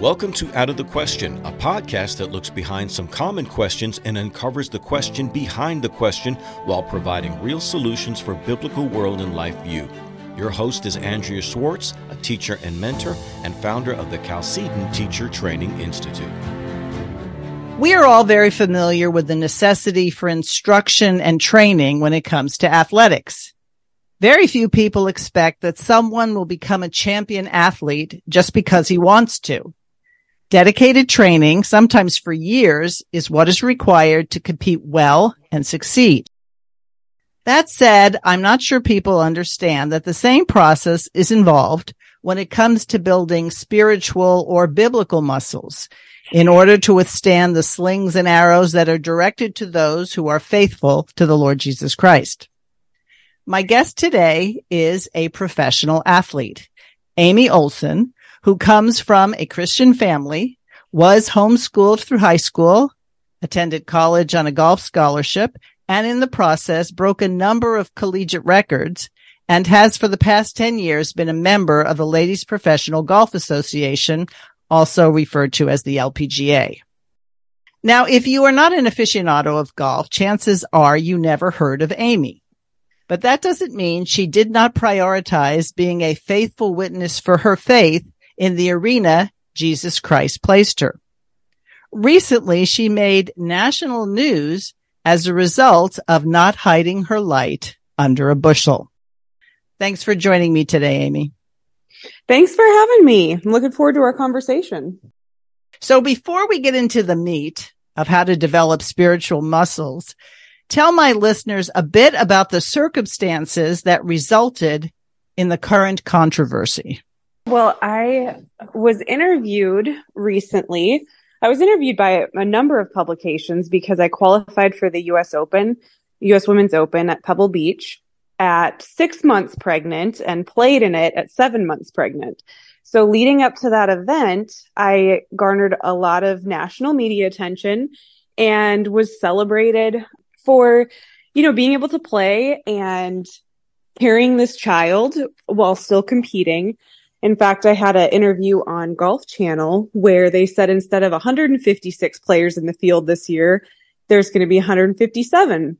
Welcome to Out of the Question, a podcast that looks behind some common questions and uncovers the question behind the question while providing real solutions for biblical world and life view. Your host is Andrea Schwartz, a teacher and mentor and founder of the Chalcedon Teacher Training Institute. We are all very familiar with the necessity for instruction and training when it comes to athletics. Very few people expect that someone will become a champion athlete just because he wants to. Dedicated training, sometimes for years, is what is required to compete well and succeed. That said, I'm not sure people understand that the same process is involved when it comes to building spiritual or biblical muscles in order to withstand the slings and arrows that are directed to those who are faithful to the Lord Jesus Christ. My guest today is a professional athlete, Amy Olson, who comes from a Christian family, was homeschooled through high school, attended college on a golf scholarship, and in the process broke a number of collegiate records and has for the past 10 years been a member of the Ladies Professional Golf Association, also referred to as the LPGA. Now, if you are not an aficionado of golf, chances are you never heard of Amy. But that doesn't mean she did not prioritize being a faithful witness for her faith in the arena Jesus Christ placed her. Recently, she made national news as a result of not hiding her light under a bushel. Thanks for joining me today, Amy. Thanks for having me. I'm looking forward to our conversation. So before we get into the meat of how to develop spiritual muscles, tell my listeners a bit about the circumstances that resulted in the current controversy. Well, I was interviewed recently. I was interviewed by a number of publications because I qualified for the US Open, US Women's Open at Pebble Beach at six months pregnant and played in it at seven months pregnant. So leading up to that event, I garnered a lot of national media attention and was celebrated for, you know, being able to play and carrying this child while still competing. In fact, I had an interview on Golf Channel where they said instead of 156 players in the field this year, there's going to be 157.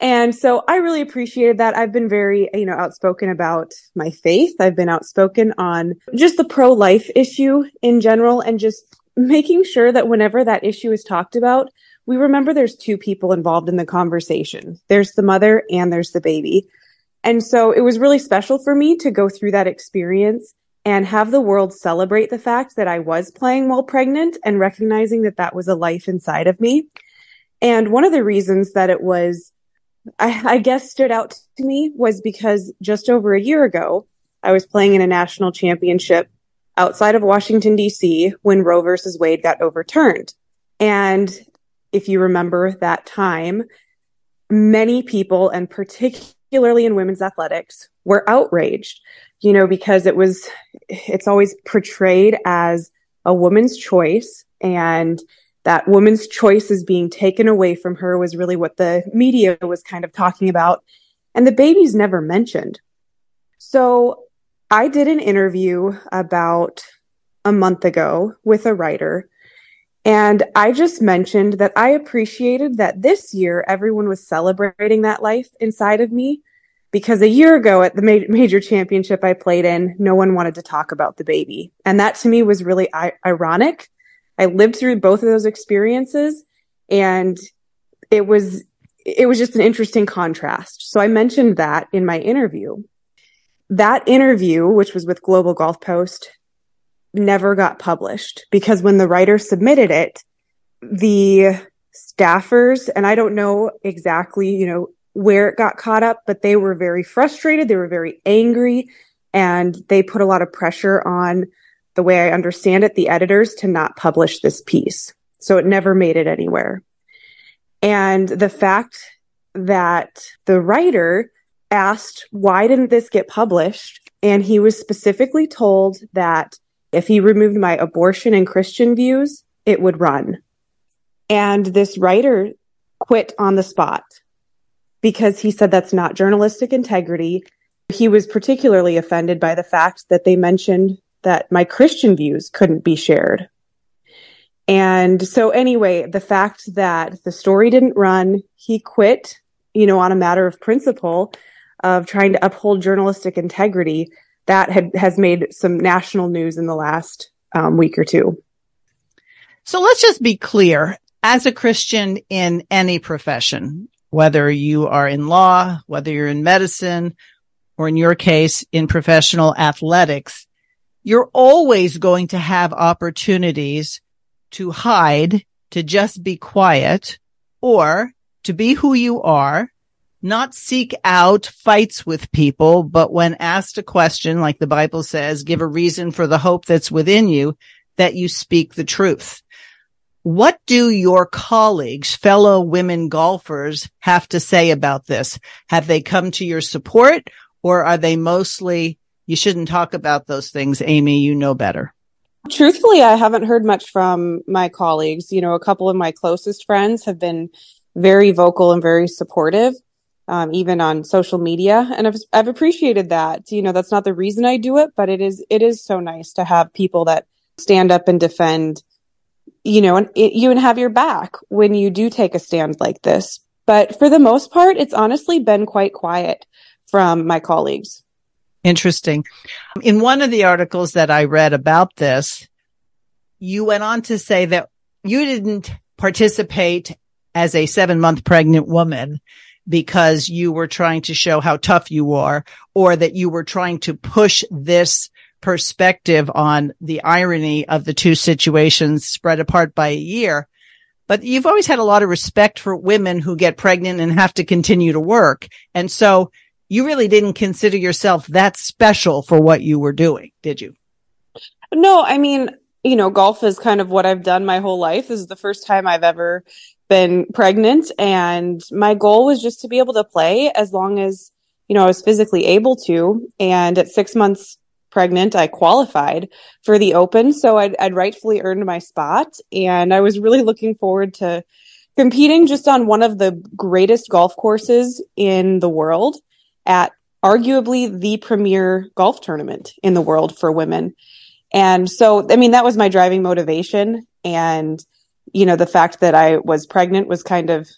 And so I really appreciated that. I've been very, you know, outspoken about my faith. I've been outspoken on just the pro-life issue in general and just making sure that whenever that issue is talked about, we remember there's two people involved in the conversation. There's the mother and there's the baby. And so it was really special for me to go through that experience and have the world celebrate the fact that I was playing while pregnant and recognizing that that was a life inside of me. And one of the reasons that it was, I, I, guess, stood out to me was because just over a year ago, I was playing in a national championship outside of Washington, D.C. when Roe versus Wade got overturned. And if you remember that time, many people, and particularly in women's athletics, were outraged you know, because it was, it's always portrayed as a woman's choice and that woman's choice is being taken away from her was really what the media was kind of talking about. And the baby's never mentioned. So I did an interview about a month ago with a writer. And I just mentioned that I appreciated that this year everyone was celebrating that life inside of me because a year ago at the ma- major championship I played in, no one wanted to talk about the baby. And that to me was really I- ironic. I lived through both of those experiences and it was, it was just an interesting contrast. So I mentioned that in my interview. That interview, which was with Global Golf Post, never got published because when the writer submitted it, the staffers, and I don't know exactly, you know, where it got caught up, but they were very frustrated. They were very angry and they put a lot of pressure on the way I understand it, the editors to not publish this piece. So it never made it anywhere. And the fact that the writer asked, why didn't this get published? And he was specifically told that if he removed my abortion and Christian views, it would run. And this writer quit on the spot because he said that's not journalistic integrity. He was particularly offended by the fact that they mentioned that my Christian views couldn't be shared And so anyway, the fact that the story didn't run, he quit, you know, on a matter of principle of trying to uphold journalistic integrity, that had, has made some national news in the last um, week or two. So let's just be clear. As a Christian in any profession, whether you are in law, whether you're in medicine, or in your case, in professional athletics, you're always going to have opportunities to hide, to just be quiet, or to be who you are, not seek out fights with people, but when asked a question, like the Bible says, give a reason for the hope that's within you, that you speak the truth. What do your colleagues, fellow women golfers have to say about this? Have they come to your support or are they mostly, you shouldn't talk about those things, Amy, you know better? Truthfully, I haven't heard much from my colleagues. You know, a couple of my closest friends have been very vocal and very supportive, um, even on social media. And I've, I've appreciated that. You know, that's not the reason I do it, but it is, it is so nice to have people that stand up and defend, you know, and you and have your back when you do take a stand like this. But for the most part, it's honestly been quite quiet from my colleagues. Interesting. In one of the articles that I read about this, you went on to say that you didn't participate as a seven month pregnant woman because you were trying to show how tough you are or that you were trying to push this perspective on the irony of the two situations spread apart by a year. But you've always had a lot of respect for women who get pregnant and have to continue to work. And so you really didn't consider yourself that special for what you were doing, did you? No, I mean, you know, golf is kind of what I've done my whole life. This is the first time I've ever been pregnant and my goal was just to be able to play as long as, you know, I was physically able to. And at six months pregnant, I qualified for the open. So I'd, I'd rightfully earned my spot and I was really looking forward to competing just on one of the greatest golf courses in the world at arguably the premier golf tournament in the world for women. And so, I mean, that was my driving motivation. And, you know, the fact that I was pregnant was kind of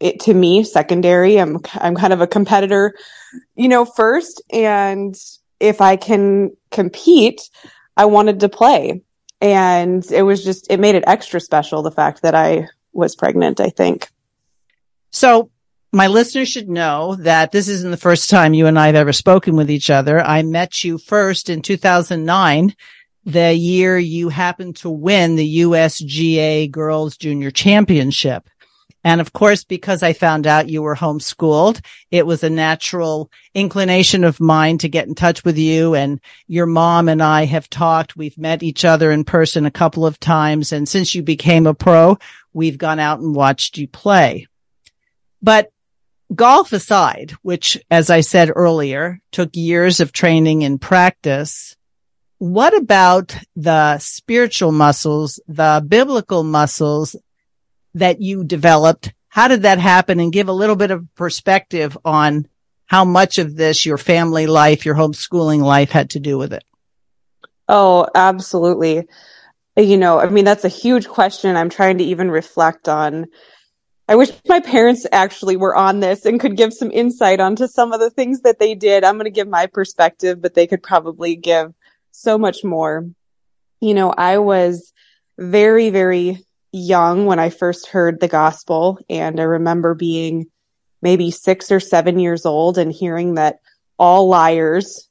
it to me secondary. I'm, I'm kind of a competitor, you know, first. And if I can compete, I wanted to play. And it was just, it made it extra special, the fact that I was pregnant, I think. So my listeners should know that this isn't the first time you and I have ever spoken with each other. I met you first in 2009, the year you happened to win the USGA Girls Junior Championship. And of course, because I found out you were homeschooled, it was a natural inclination of mine to get in touch with you. And your mom and I have talked. We've met each other in person a couple of times. And since you became a pro, we've gone out and watched you play. But golf aside, which, as I said earlier, took years of training and practice, what about the spiritual muscles, the biblical muscles that you developed? How did that happen? And give a little bit of perspective on how much of this your family life, your homeschooling life had to do with it. Oh, absolutely. You know, I mean, that's a huge question. I'm trying to even reflect on I wish my parents actually were on this and could give some insight onto some of the things that they did. I'm going to give my perspective, but they could probably give so much more. You know, I was very, very young when I first heard the gospel. And I remember being maybe six or seven years old and hearing that all liars,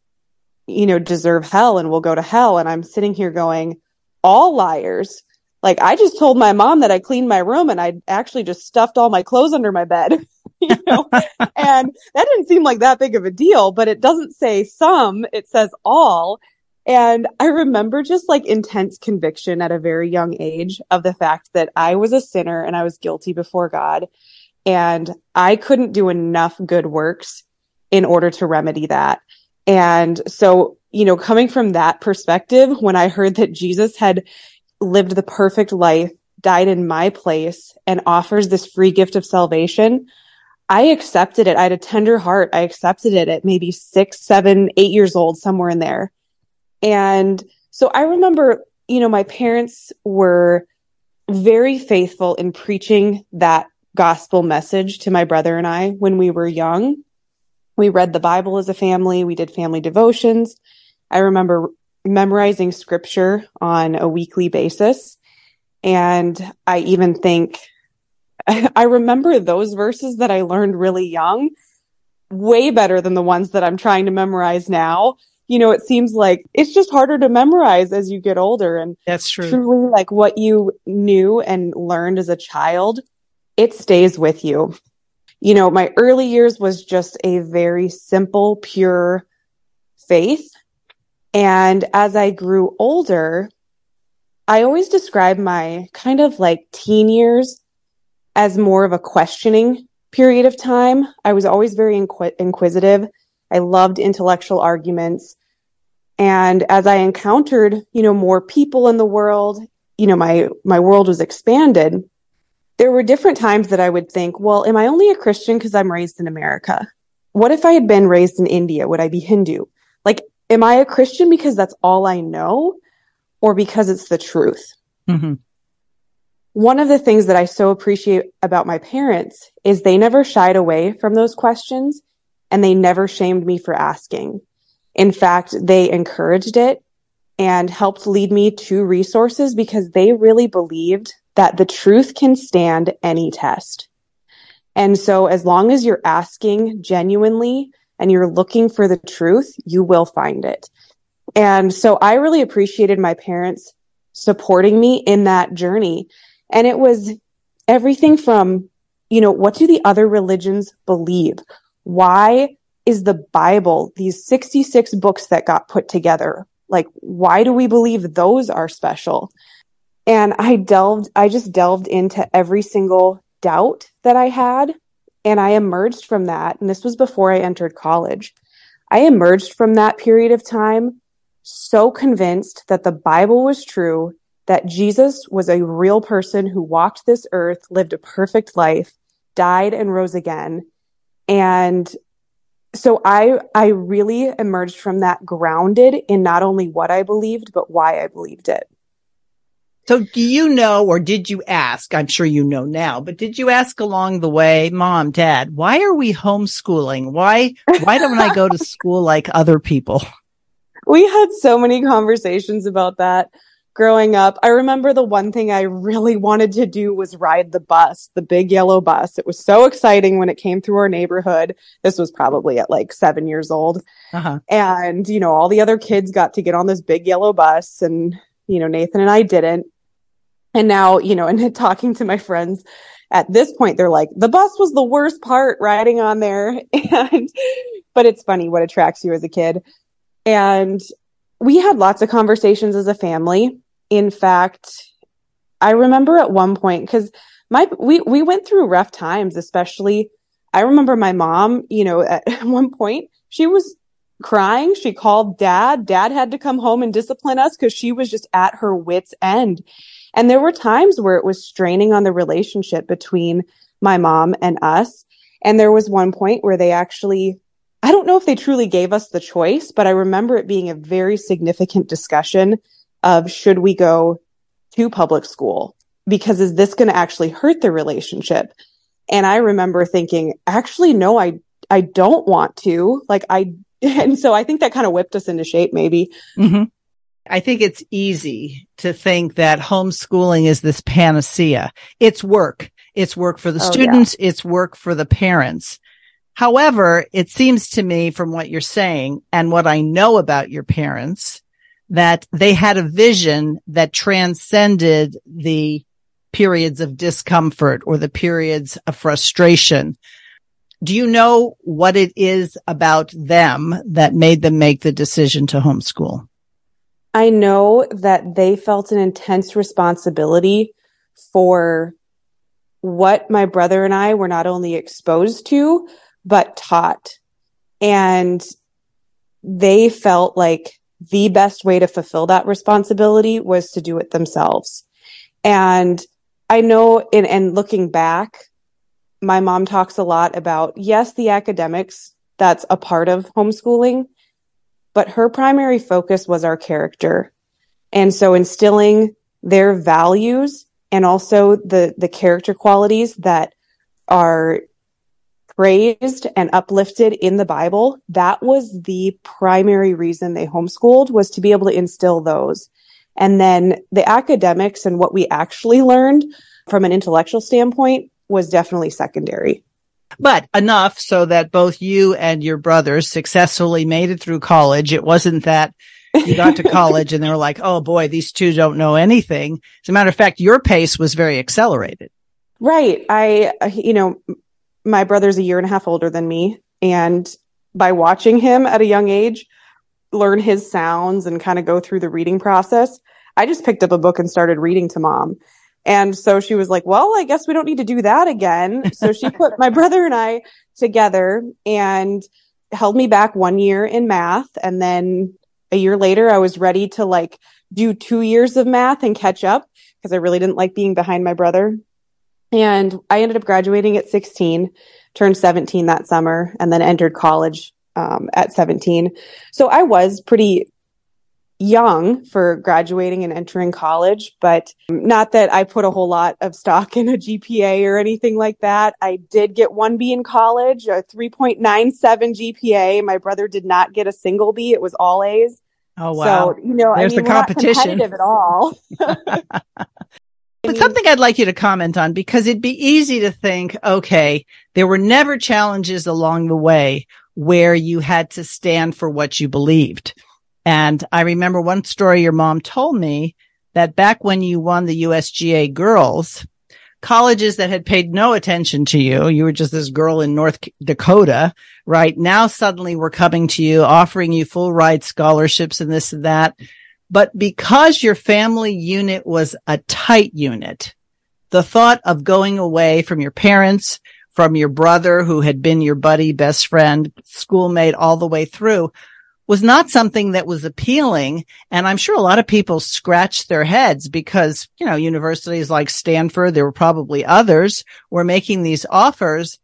you know, deserve hell and will go to hell. And I'm sitting here going, all liars like I just told my mom that I cleaned my room and I actually just stuffed all my clothes under my bed, you know, and that didn't seem like that big of a deal, but it doesn't say some, it says all. And I remember just like intense conviction at a very young age of the fact that I was a sinner and I was guilty before God and I couldn't do enough good works in order to remedy that. And so, you know, coming from that perspective, when I heard that Jesus had lived the perfect life, died in my place, and offers this free gift of salvation, I accepted it. I had a tender heart. I accepted it at maybe six, seven, eight years old, somewhere in there. And so I remember, you know, my parents were very faithful in preaching that gospel message to my brother and I when we were young. We read the Bible as a family. We did family devotions. I remember memorizing scripture on a weekly basis. And I even think I remember those verses that I learned really young way better than the ones that I'm trying to memorize now. You know, it seems like it's just harder to memorize as you get older. And that's true. Truly, like what you knew and learned as a child, it stays with you. You know, my early years was just a very simple, pure faith. And as I grew older, I always describe my kind of like teen years as more of a questioning period of time. I was always very inqu- inquisitive. I loved intellectual arguments. And as I encountered, you know, more people in the world, you know, my, my world was expanded. There were different times that I would think, well, am I only a Christian because I'm raised in America? What if I had been raised in India? Would I be Hindu? Like, am I a Christian because that's all I know or because it's the truth? Mm-hmm one of the things that I so appreciate about my parents is they never shied away from those questions and they never shamed me for asking. In fact, they encouraged it and helped lead me to resources because they really believed that the truth can stand any test. And so as long as you're asking genuinely and you're looking for the truth, you will find it. And so I really appreciated my parents supporting me in that journey and it was everything from, you know, what do the other religions believe? Why is the Bible, these 66 books that got put together, like, why do we believe those are special? And I delved, I just delved into every single doubt that I had. And I emerged from that. And this was before I entered college. I emerged from that period of time so convinced that the Bible was true that Jesus was a real person who walked this earth, lived a perfect life, died and rose again. And so I, I really emerged from that grounded in not only what I believed, but why I believed it. So do you know, or did you ask? I'm sure you know now, but did you ask along the way, mom, dad, why are we homeschooling? Why, why don't I go to school like other people? We had so many conversations about that growing up, I remember the one thing I really wanted to do was ride the bus, the big yellow bus. It was so exciting when it came through our neighborhood. This was probably at like seven years old. Uh-huh. And, you know, all the other kids got to get on this big yellow bus and, you know, Nathan and I didn't. And now, you know, and talking to my friends at this point, they're like, the bus was the worst part riding on there. And, but it's funny what attracts you as a kid. And we had lots of conversations as a family in fact, I remember at one point because my we we went through rough times, especially. I remember my mom, you know, at one point she was crying. She called dad. Dad had to come home and discipline us because she was just at her wits end. And there were times where it was straining on the relationship between my mom and us. And there was one point where they actually, I don't know if they truly gave us the choice, but I remember it being a very significant discussion of should we go to public school? Because is this going to actually hurt the relationship? And I remember thinking, actually, no, I, I don't want to. Like I, and so I think that kind of whipped us into shape maybe. Mm-hmm. I think it's easy to think that homeschooling is this panacea. It's work. It's work for the oh, students. Yeah. It's work for the parents. However, it seems to me from what you're saying and what I know about your parents that they had a vision that transcended the periods of discomfort or the periods of frustration. Do you know what it is about them that made them make the decision to homeschool? I know that they felt an intense responsibility for what my brother and I were not only exposed to, but taught. And they felt like the best way to fulfill that responsibility was to do it themselves. And I know in, and looking back, my mom talks a lot about, yes, the academics, that's a part of homeschooling, but her primary focus was our character. And so instilling their values and also the, the character qualities that are praised and uplifted in the Bible, that was the primary reason they homeschooled was to be able to instill those. And then the academics and what we actually learned from an intellectual standpoint was definitely secondary. But enough so that both you and your brothers successfully made it through college. It wasn't that you got to college and they were like, oh boy, these two don't know anything. As a matter of fact, your pace was very accelerated. Right. I, you know, my brother's a year and a half older than me. And by watching him at a young age learn his sounds and kind of go through the reading process, I just picked up a book and started reading to mom. And so she was like, well, I guess we don't need to do that again. So she put my brother and I together and held me back one year in math. And then a year later, I was ready to like do two years of math and catch up because I really didn't like being behind my brother. And I ended up graduating at 16, turned 17 that summer, and then entered college um, at 17. So I was pretty young for graduating and entering college, but not that I put a whole lot of stock in a GPA or anything like that. I did get one B in college, a 3.97 GPA. My brother did not get a single B. It was all A's. Oh, wow. So, you know, There's I mean, the competition. competitive at all. But something I'd like you to comment on because it'd be easy to think, okay, there were never challenges along the way where you had to stand for what you believed. And I remember one story your mom told me that back when you won the USGA girls, colleges that had paid no attention to you, you were just this girl in North Dakota, right? Now suddenly were coming to you, offering you full ride scholarships and this and that. But because your family unit was a tight unit, the thought of going away from your parents, from your brother who had been your buddy, best friend, schoolmate all the way through was not something that was appealing. And I'm sure a lot of people scratched their heads because, you know, universities like Stanford, there were probably others were making these offers.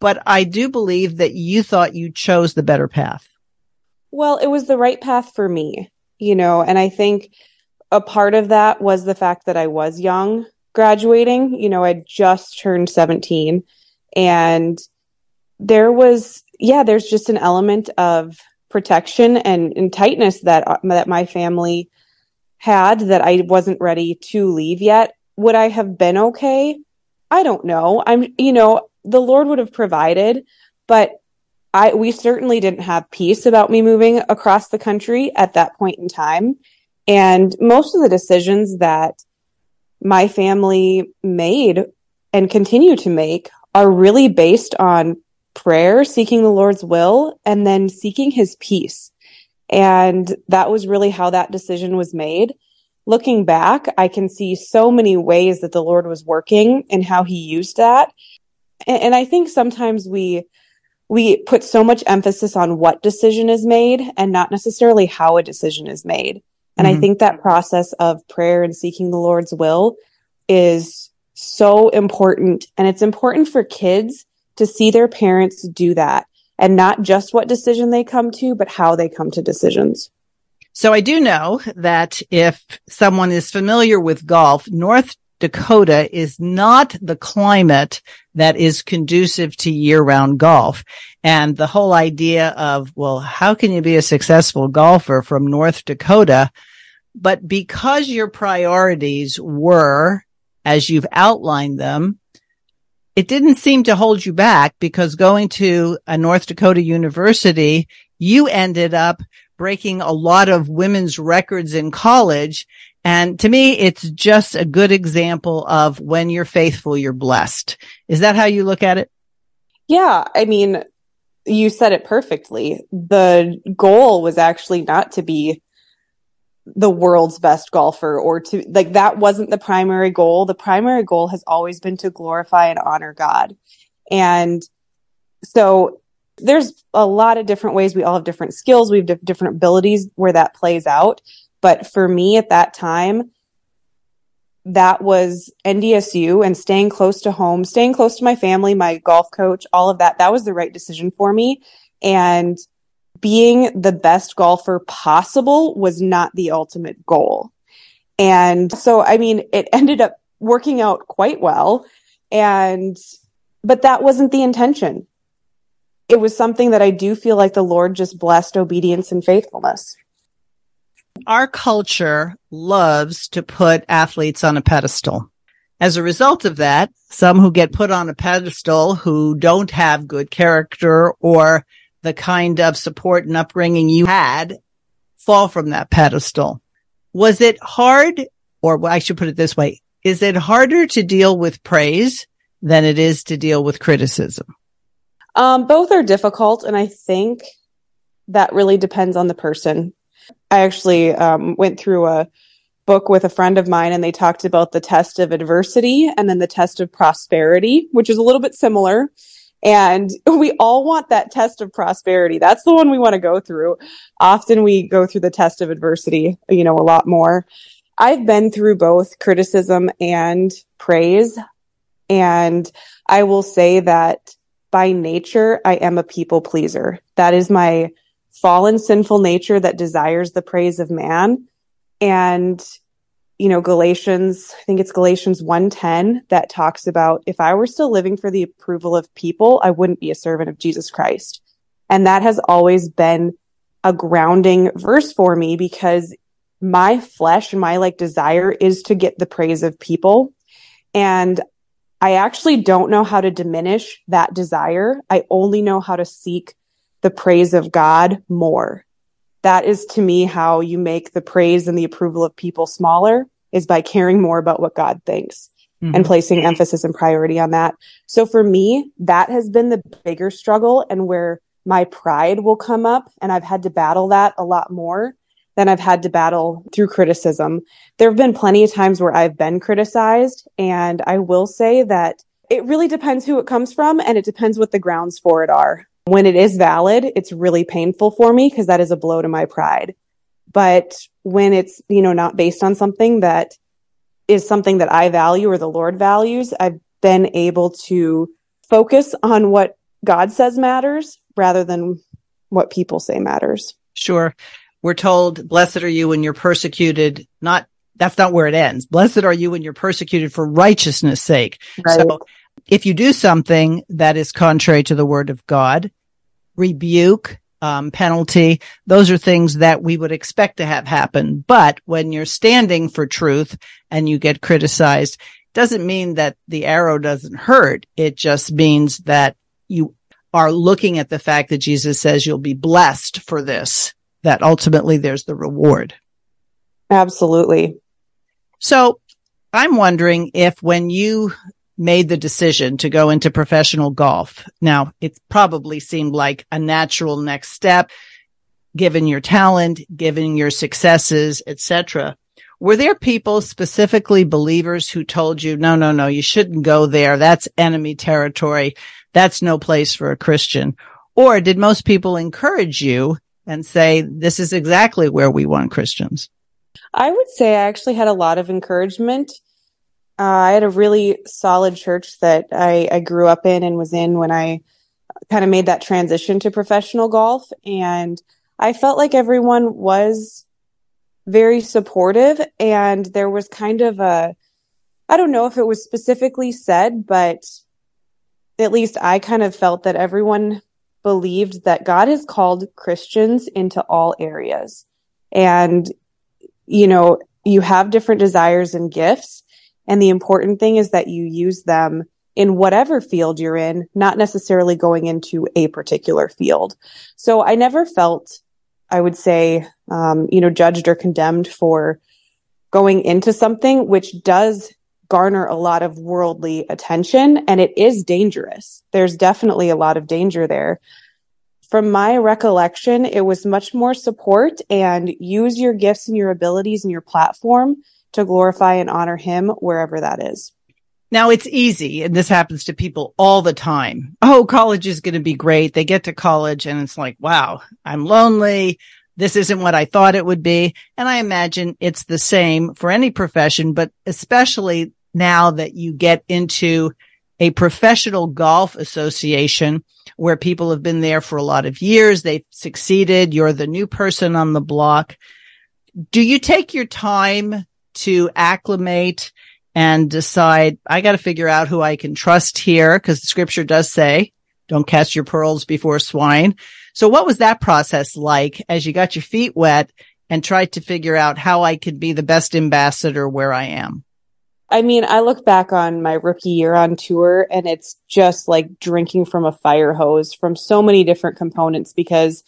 But I do believe that you thought you chose the better path. Well, it was the right path for me, you know, and I think a part of that was the fact that I was young graduating. You know, I just turned 17 and there was, yeah, there's just an element of protection and, and tightness that uh, that my family had that I wasn't ready to leave yet. Would I have been okay? I don't know. I'm you know, the Lord would have provided, but I we certainly didn't have peace about me moving across the country at that point in time. And most of the decisions that my family made and continue to make are really based on prayer, seeking the Lord's will, and then seeking his peace. And that was really how that decision was made. Looking back, I can see so many ways that the Lord was working and how he used that. And, and I think sometimes we, we put so much emphasis on what decision is made and not necessarily how a decision is made. And mm-hmm. I think that process of prayer and seeking the Lord's will is so important. And it's important for kids to see their parents do that and not just what decision they come to, but how they come to decisions. So I do know that if someone is familiar with golf, North Dakota is not the climate that is conducive to year round golf. And the whole idea of, well, how can you be a successful golfer from North Dakota? But because your priorities were, as you've outlined them, it didn't seem to hold you back because going to a North Dakota university, you ended up breaking a lot of women's records in college. And to me, it's just a good example of when you're faithful, you're blessed. Is that how you look at it? Yeah. I mean, you said it perfectly. The goal was actually not to be the world's best golfer or to like that wasn't the primary goal. The primary goal has always been to glorify and honor God. And so there's a lot of different ways. We all have different skills. We have different abilities where that plays out. But for me at that time, that was NDSU and staying close to home, staying close to my family, my golf coach, all of that. That was the right decision for me. And being the best golfer possible was not the ultimate goal. And so, I mean, it ended up working out quite well. And, but that wasn't the intention. It was something that I do feel like the Lord just blessed obedience and faithfulness. Our culture loves to put athletes on a pedestal. As a result of that, some who get put on a pedestal who don't have good character or the kind of support and upbringing you had fall from that pedestal. Was it hard, or I should put it this way, is it harder to deal with praise than it is to deal with criticism? Um, both are difficult, and I think that really depends on the person. I actually um, went through a book with a friend of mine and they talked about the test of adversity and then the test of prosperity, which is a little bit similar. And we all want that test of prosperity. That's the one we want to go through. Often we go through the test of adversity, you know, a lot more. I've been through both criticism and praise. And I will say that by nature, I am a people pleaser. That is my fallen sinful nature that desires the praise of man. And, you know, Galatians, I think it's Galatians 110 that talks about if I were still living for the approval of people, I wouldn't be a servant of Jesus Christ. And that has always been a grounding verse for me because my flesh and my like desire is to get the praise of people. And I actually don't know how to diminish that desire. I only know how to seek the praise of God more. That is to me how you make the praise and the approval of people smaller is by caring more about what God thinks mm-hmm. and placing emphasis and priority on that. So for me, that has been the bigger struggle and where my pride will come up and I've had to battle that a lot more than I've had to battle through criticism. There have been plenty of times where I've been criticized and I will say that it really depends who it comes from and it depends what the grounds for it are. When it is valid, it's really painful for me because that is a blow to my pride. But when it's, you know, not based on something that is something that I value or the Lord values, I've been able to focus on what God says matters rather than what people say matters. Sure. We're told, blessed are you when you're persecuted, not that's not where it ends. Blessed are you when you're persecuted for righteousness sake. Right. So if you do something that is contrary to the word of God, rebuke, um, penalty, those are things that we would expect to have happen. But when you're standing for truth and you get criticized, doesn't mean that the arrow doesn't hurt. It just means that you are looking at the fact that Jesus says you'll be blessed for this, that ultimately there's the reward. Absolutely. So I'm wondering if when you made the decision to go into professional golf. Now, it probably seemed like a natural next step, given your talent, given your successes, etc. Were there people, specifically believers, who told you, no, no, no, you shouldn't go there. That's enemy territory. That's no place for a Christian. Or did most people encourage you and say, this is exactly where we want Christians? I would say I actually had a lot of encouragement uh, I had a really solid church that I, I grew up in and was in when I kind of made that transition to professional golf. And I felt like everyone was very supportive and there was kind of a, I don't know if it was specifically said, but at least I kind of felt that everyone believed that God has called Christians into all areas. And, you know, you have different desires and gifts and the important thing is that you use them in whatever field you're in, not necessarily going into a particular field. So I never felt, I would say, um, you know, judged or condemned for going into something which does garner a lot of worldly attention and it is dangerous. There's definitely a lot of danger there. From my recollection, it was much more support and use your gifts and your abilities and your platform to glorify and honor him wherever that is. Now it's easy, and this happens to people all the time. Oh, college is going to be great. They get to college and it's like, wow, I'm lonely. This isn't what I thought it would be. And I imagine it's the same for any profession, but especially now that you get into a professional golf association where people have been there for a lot of years. They've succeeded. You're the new person on the block. Do you take your time to acclimate and decide, I got to figure out who I can trust here because the scripture does say, don't cast your pearls before swine. So what was that process like as you got your feet wet and tried to figure out how I could be the best ambassador where I am? I mean, I look back on my rookie year on tour and it's just like drinking from a fire hose from so many different components because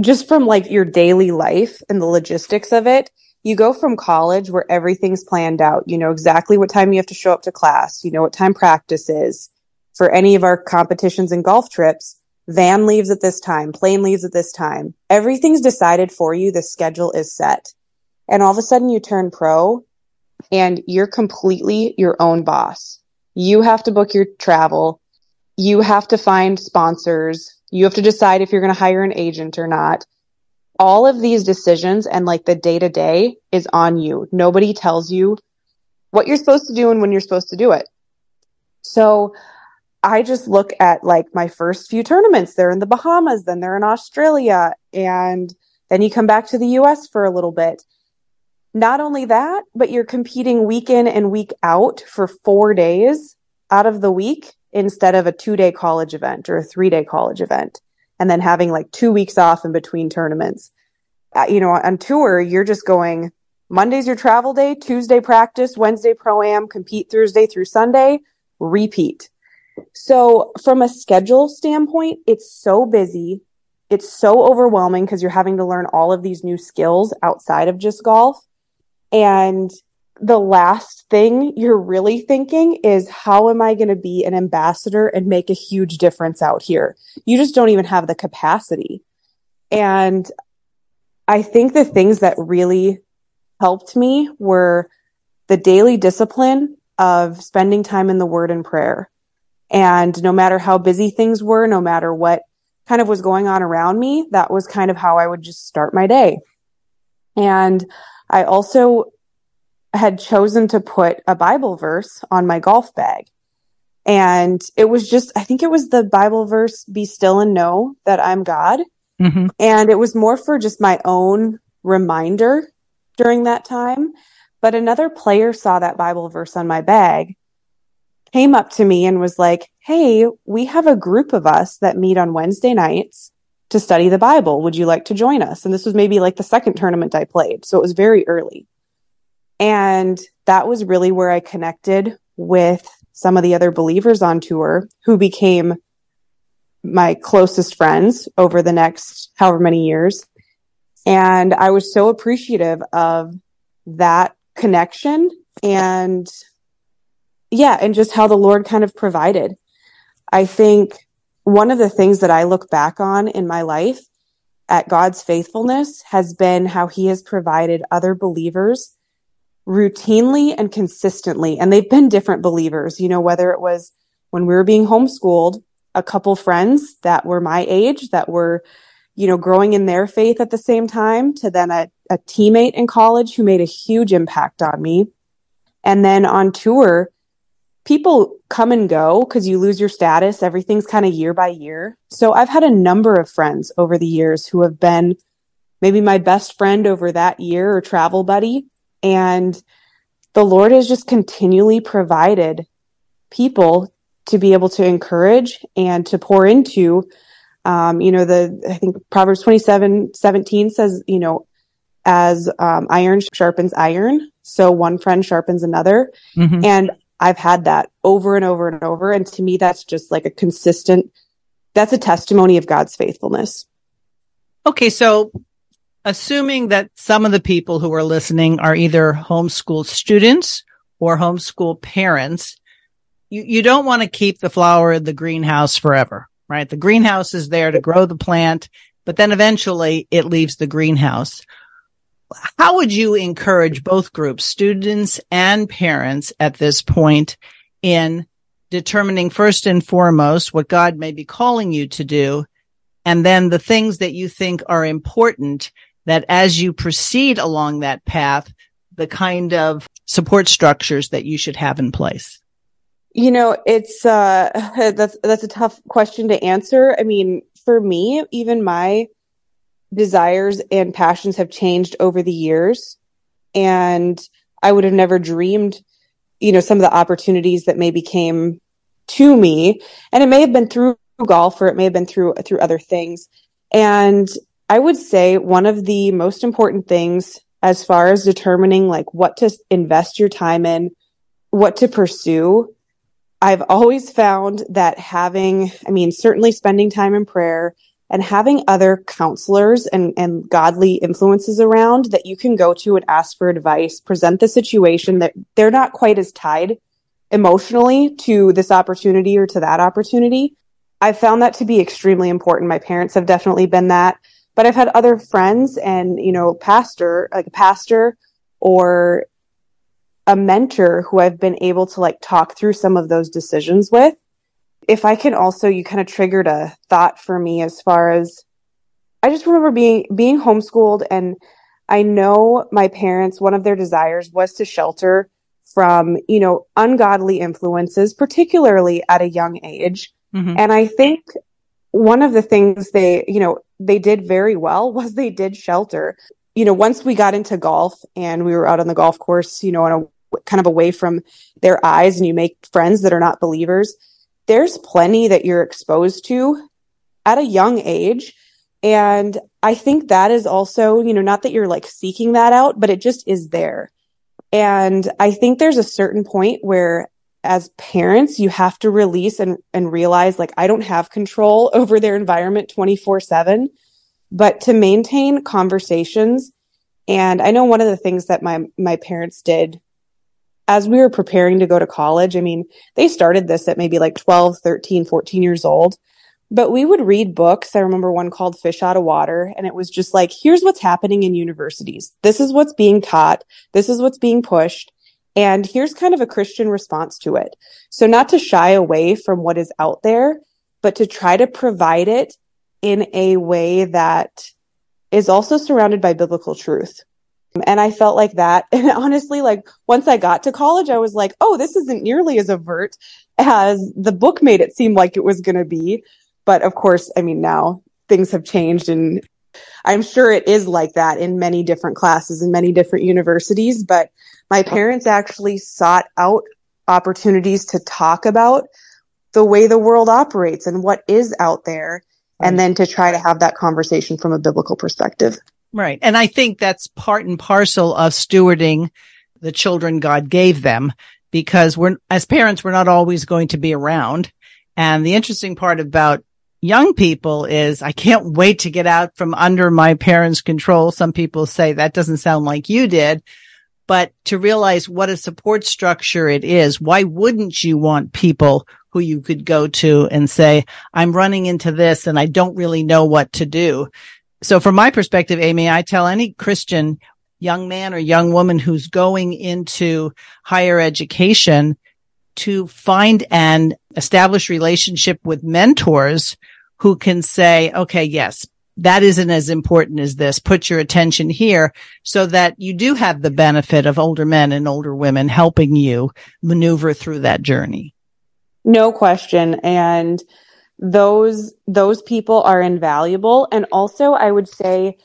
just from like your daily life and the logistics of it, you go from college where everything's planned out. You know exactly what time you have to show up to class. You know what time practice is for any of our competitions and golf trips. Van leaves at this time, plane leaves at this time. Everything's decided for you. The schedule is set. And all of a sudden you turn pro and you're completely your own boss. You have to book your travel. You have to find sponsors. You have to decide if you're going to hire an agent or not. All of these decisions and like the day to day is on you. Nobody tells you what you're supposed to do and when you're supposed to do it. So I just look at like my first few tournaments. They're in the Bahamas, then they're in Australia, and then you come back to the US for a little bit. Not only that, but you're competing week in and week out for four days out of the week instead of a two day college event or a three day college event. And then having like two weeks off in between tournaments. Uh, you know, on tour, you're just going Monday's your travel day, Tuesday practice, Wednesday pro am, compete Thursday through Sunday, repeat. So from a schedule standpoint, it's so busy. It's so overwhelming because you're having to learn all of these new skills outside of just golf. And the last thing you're really thinking is, how am I going to be an ambassador and make a huge difference out here? You just don't even have the capacity. And I think the things that really helped me were the daily discipline of spending time in the word and prayer. And no matter how busy things were, no matter what kind of was going on around me, that was kind of how I would just start my day. And I also had chosen to put a Bible verse on my golf bag. And it was just, I think it was the Bible verse, be still and know that I'm God. Mm-hmm. And it was more for just my own reminder during that time. But another player saw that Bible verse on my bag, came up to me and was like, Hey, we have a group of us that meet on Wednesday nights to study the Bible. Would you like to join us? And this was maybe like the second tournament I played. So it was very early. And that was really where I connected with some of the other believers on tour who became my closest friends over the next however many years. And I was so appreciative of that connection and yeah, and just how the Lord kind of provided. I think one of the things that I look back on in my life at God's faithfulness has been how he has provided other believers routinely and consistently. And they've been different believers, you know, whether it was when we were being homeschooled, a couple friends that were my age that were, you know, growing in their faith at the same time to then a, a teammate in college who made a huge impact on me. And then on tour, people come and go because you lose your status. Everything's kind of year by year. So I've had a number of friends over the years who have been maybe my best friend over that year or travel buddy. And the Lord has just continually provided people to be able to encourage and to pour into. Um, you know, the, I think Proverbs 27, 17 says, you know, as um, iron sharpens iron, so one friend sharpens another. Mm-hmm. And I've had that over and over and over. And to me, that's just like a consistent, that's a testimony of God's faithfulness. Okay. So assuming that some of the people who are listening are either homeschool students or homeschool parents, you, you don't want to keep the flower in the greenhouse forever, right? The greenhouse is there to grow the plant, but then eventually it leaves the greenhouse how would you encourage both groups, students and parents at this point in determining first and foremost what God may be calling you to do and then the things that you think are important that as you proceed along that path, the kind of support structures that you should have in place? You know, it's uh that's that's a tough question to answer. I mean, for me, even my desires and passions have changed over the years. And I would have never dreamed you know, some of the opportunities that maybe came to me. And it may have been through golf or it may have been through, through other things. And I would say one of the most important things as far as determining like what to invest your time in, what to pursue. I've always found that having, I mean, certainly spending time in prayer and having other counselors and, and godly influences around that you can go to and ask for advice, present the situation that they're not quite as tied emotionally to this opportunity or to that opportunity. I've found that to be extremely important. My parents have definitely been that, but I've had other friends and, you know, pastor, like a pastor or a mentor who I've been able to like talk through some of those decisions with. If I can also, you kind of triggered a thought for me as far as I just remember being, being homeschooled and I know my parents, one of their desires was to shelter from, you know, ungodly influences, particularly at a young age. Mm-hmm. And I think one of the things they, you know, they did very well was they did shelter. You know, once we got into golf and we were out on the golf course, you know, on a kind of away from their eyes and you make friends that are not believers, there's plenty that you're exposed to at a young age. And I think that is also, you know, not that you're like seeking that out, but it just is there. And I think there's a certain point where as parents, you have to release and, and realize like, I don't have control over their environment 24 seven, but to maintain conversations. And I know one of the things that my, my parents did as we were preparing to go to college, I mean, they started this at maybe like 12, 13, 14 years old, but we would read books. I remember one called Fish Out of Water, and it was just like, here's what's happening in universities. This is what's being taught. This is what's being pushed. And here's kind of a Christian response to it. So not to shy away from what is out there, but to try to provide it in a way that is also surrounded by biblical truth. And I felt like that. And honestly, like once I got to college, I was like, oh, this isn't nearly as overt as the book made it seem like it was going to be. But of course, I mean, now things have changed and I'm sure it is like that in many different classes in many different universities. But my uh-huh. parents actually sought out opportunities to talk about the way the world operates and what is out there. Right. And then to try to have that conversation from a biblical perspective. Right. And I think that's part and parcel of stewarding the children God gave them because we're, as parents, we're not always going to be around. And the interesting part about young people is I can't wait to get out from under my parents' control. Some people say that doesn't sound like you did, but to realize what a support structure it is. Why wouldn't you want people who you could go to and say, I'm running into this and I don't really know what to do. So from my perspective, Amy, I tell any Christian young man or young woman who's going into higher education to find and establish relationship with mentors who can say, okay, yes, that isn't as important as this. Put your attention here so that you do have the benefit of older men and older women helping you maneuver through that journey. No question. And those, those people are invaluable. And also I would say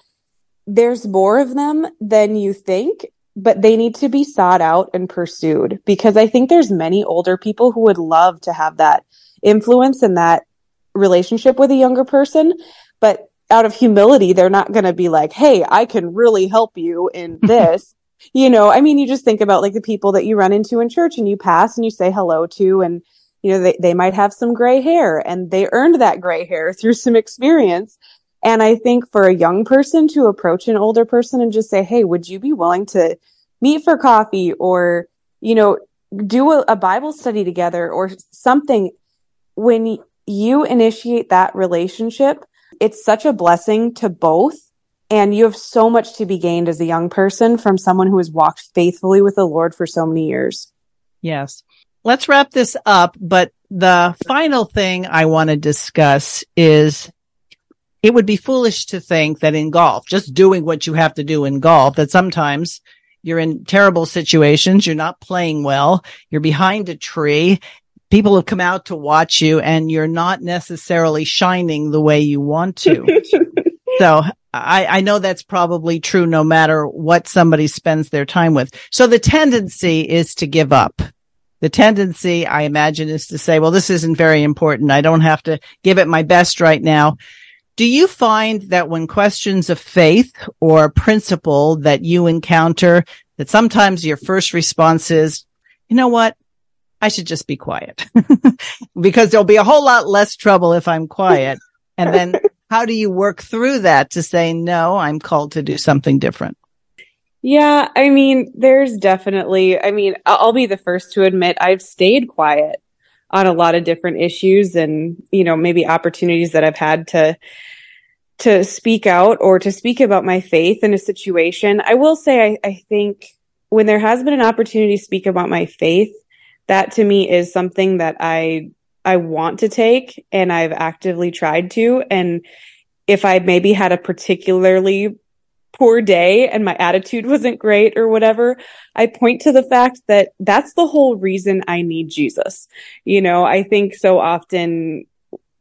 there's more of them than you think, but they need to be sought out and pursued because I think there's many older people who would love to have that influence and that relationship with a younger person, but out of humility, they're not going to be like, Hey, I can really help you in this. you know, I mean, you just think about like the people that you run into in church and you pass and you say hello to, and, you know, they, they might have some gray hair and they earned that gray hair through some experience. And I think for a young person to approach an older person and just say, Hey, would you be willing to meet for coffee or, you know, do a, a Bible study together or something when you initiate that relationship, it's such a blessing to both. And you have so much to be gained as a young person from someone who has walked faithfully with the Lord for so many years. Yes. Let's wrap this up. But the final thing I want to discuss is it would be foolish to think that in golf, just doing what you have to do in golf, that sometimes you're in terrible situations. You're not playing well. You're behind a tree people have come out to watch you and you're not necessarily shining the way you want to. so I, I know that's probably true no matter what somebody spends their time with. So the tendency is to give up. the tendency, I imagine, is to say, well, this isn't very important. I don't have to give it my best right now. Do you find that when questions of faith or principle that you encounter, that sometimes your first response is, you know what? I should just be quiet because there'll be a whole lot less trouble if I'm quiet. And then how do you work through that to say, no, I'm called to do something different? Yeah, I mean, there's definitely, I mean, I'll be the first to admit I've stayed quiet on a lot of different issues and, you know, maybe opportunities that I've had to to speak out or to speak about my faith in a situation. I will say I, I think when there has been an opportunity to speak about my faith, that to me is something that I I want to take and I've actively tried to. And if I maybe had a particularly poor day and my attitude wasn't great or whatever, I point to the fact that that's the whole reason I need Jesus. You know, I think so often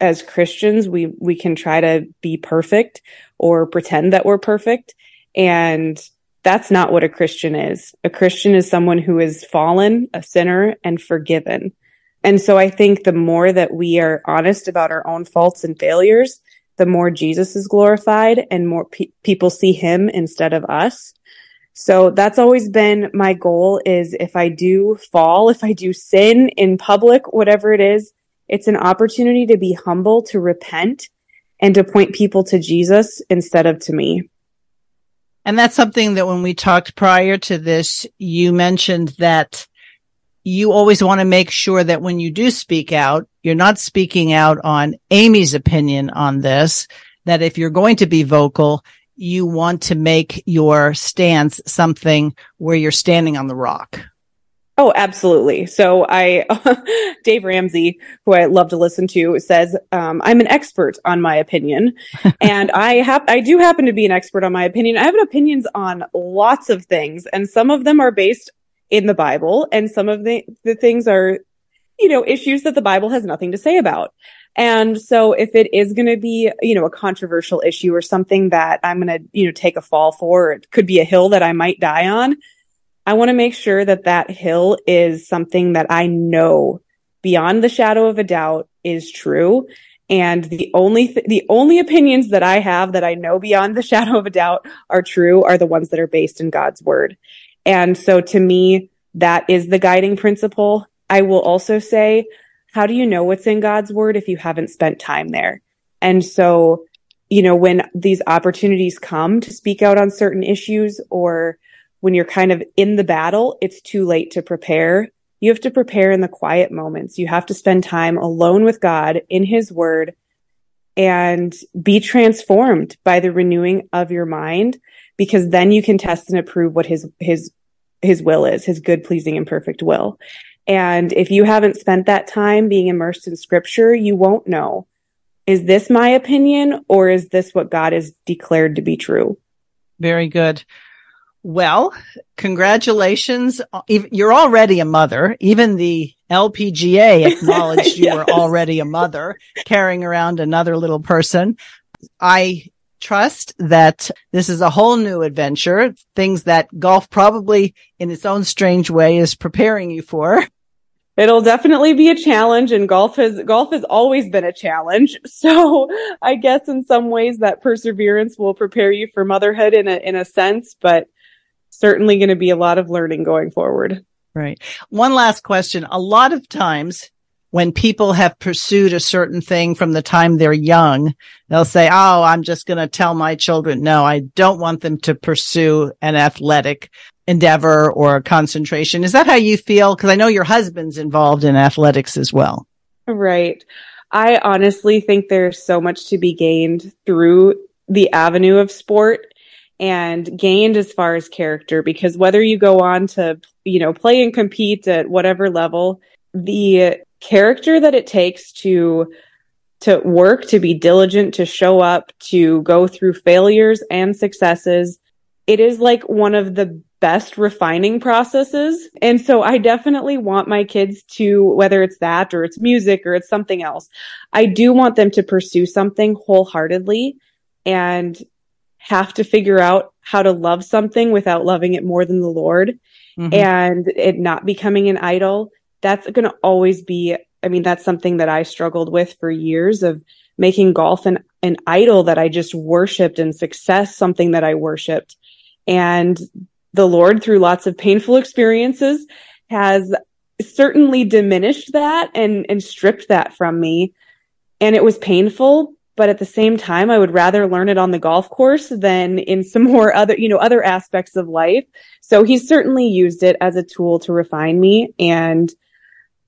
as Christians, we, we can try to be perfect or pretend that we're perfect. And that's not what a Christian is. A Christian is someone who is fallen, a sinner, and forgiven. And so I think the more that we are honest about our own faults and failures, the more Jesus is glorified and more pe- people see him instead of us. So that's always been my goal is if I do fall, if I do sin in public, whatever it is, it's an opportunity to be humble, to repent and to point people to Jesus instead of to me. And that's something that when we talked prior to this, you mentioned that you always want to make sure that when you do speak out, you're not speaking out on Amy's opinion on this, that if you're going to be vocal, you want to make your stance something where you're standing on the rock. Oh, absolutely. So I, Dave Ramsey, who I love to listen to, says, um, I'm an expert on my opinion. and I have, I do happen to be an expert on my opinion. I have opinions on lots of things and some of them are based in the Bible and some of the, the things are, you know, issues that the Bible has nothing to say about. And so if it is going to be, you know, a controversial issue or something that I'm going to, you know, take a fall for, it could be a hill that I might die on I want to make sure that that hill is something that I know beyond the shadow of a doubt is true. And the only, th- the only opinions that I have that I know beyond the shadow of a doubt are true are the ones that are based in God's word. And so to me, that is the guiding principle. I will also say, how do you know what's in God's word if you haven't spent time there? And so, you know, when these opportunities come to speak out on certain issues or when you're kind of in the battle, it's too late to prepare. You have to prepare in the quiet moments. You have to spend time alone with God in his word and be transformed by the renewing of your mind because then you can test and approve what his, his, his will is, his good, pleasing and perfect will. And if you haven't spent that time being immersed in scripture, you won't know. Is this my opinion or is this what God has declared to be true? Very good. Well, congratulations. You're already a mother. Even the LPGA acknowledged you were already a mother carrying around another little person. I trust that this is a whole new adventure, things that golf probably in its own strange way is preparing you for. It'll definitely be a challenge and golf has, golf has always been a challenge. So I guess in some ways that perseverance will prepare you for motherhood in a, in a sense, but certainly going to be a lot of learning going forward. Right. One last question. A lot of times when people have pursued a certain thing from the time they're young, they'll say, Oh, I'm just going to tell my children, no, I don't want them to pursue an athletic endeavor or a concentration. Is that how you feel? Cause I know your husband's involved in athletics as well. Right. I honestly think there's so much to be gained through the avenue of sport and gained as far as character because whether you go on to, you know, play and compete at whatever level, the character that it takes to to work, to be diligent, to show up, to go through failures and successes, it is like one of the best refining processes. And so I definitely want my kids to, whether it's that or it's music or it's something else, I do want them to pursue something wholeheartedly and have to figure out how to love something without loving it more than the Lord mm-hmm. and it not becoming an idol that's going to always be, I mean, that's something that I struggled with for years of making golf an, an idol that I just worshiped and success something that I worshiped. And the Lord, through lots of painful experiences, has certainly diminished that and, and stripped that from me. And it was painful, but at the same time, I would rather learn it on the golf course than in some more other, you know, other aspects of life. So he's certainly used it as a tool to refine me. And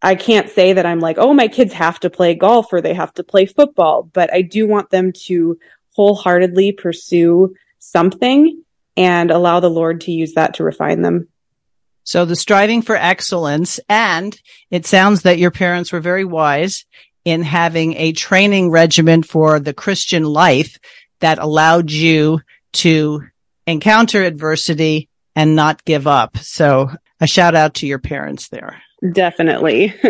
I can't say that I'm like, oh, my kids have to play golf or they have to play football, but I do want them to wholeheartedly pursue something and allow the Lord to use that to refine them. So the striving for excellence and it sounds that your parents were very wise in having a training regimen for the Christian life that allowed you to encounter adversity and not give up. So a shout out to your parents there. Definitely.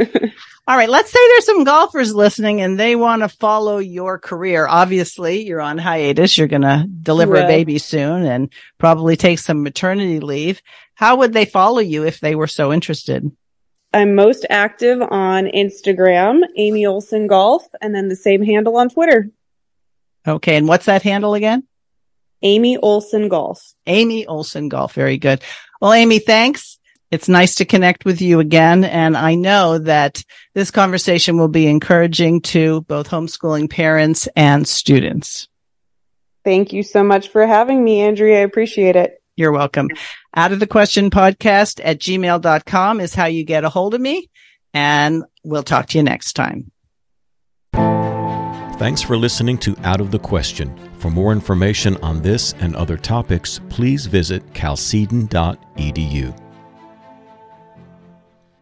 All right. Let's say there's some golfers listening and they want to follow your career. Obviously, you're on hiatus. You're going to deliver a baby soon and probably take some maternity leave. How would they follow you if they were so interested? I'm most active on Instagram, Amy Olson Golf, and then the same handle on Twitter. Okay. And what's that handle again? Amy Olson Golf. Amy Olson Golf. Very good. Well, Amy, thanks. It's nice to connect with you again. And I know that this conversation will be encouraging to both homeschooling parents and students. Thank you so much for having me, Andrea. I appreciate it. You're welcome. Out of the question podcast at gmail.com is how you get a hold of me. And we'll talk to you next time. Thanks for listening to Out of the Question. For more information on this and other topics, please visit chalcedon.edu.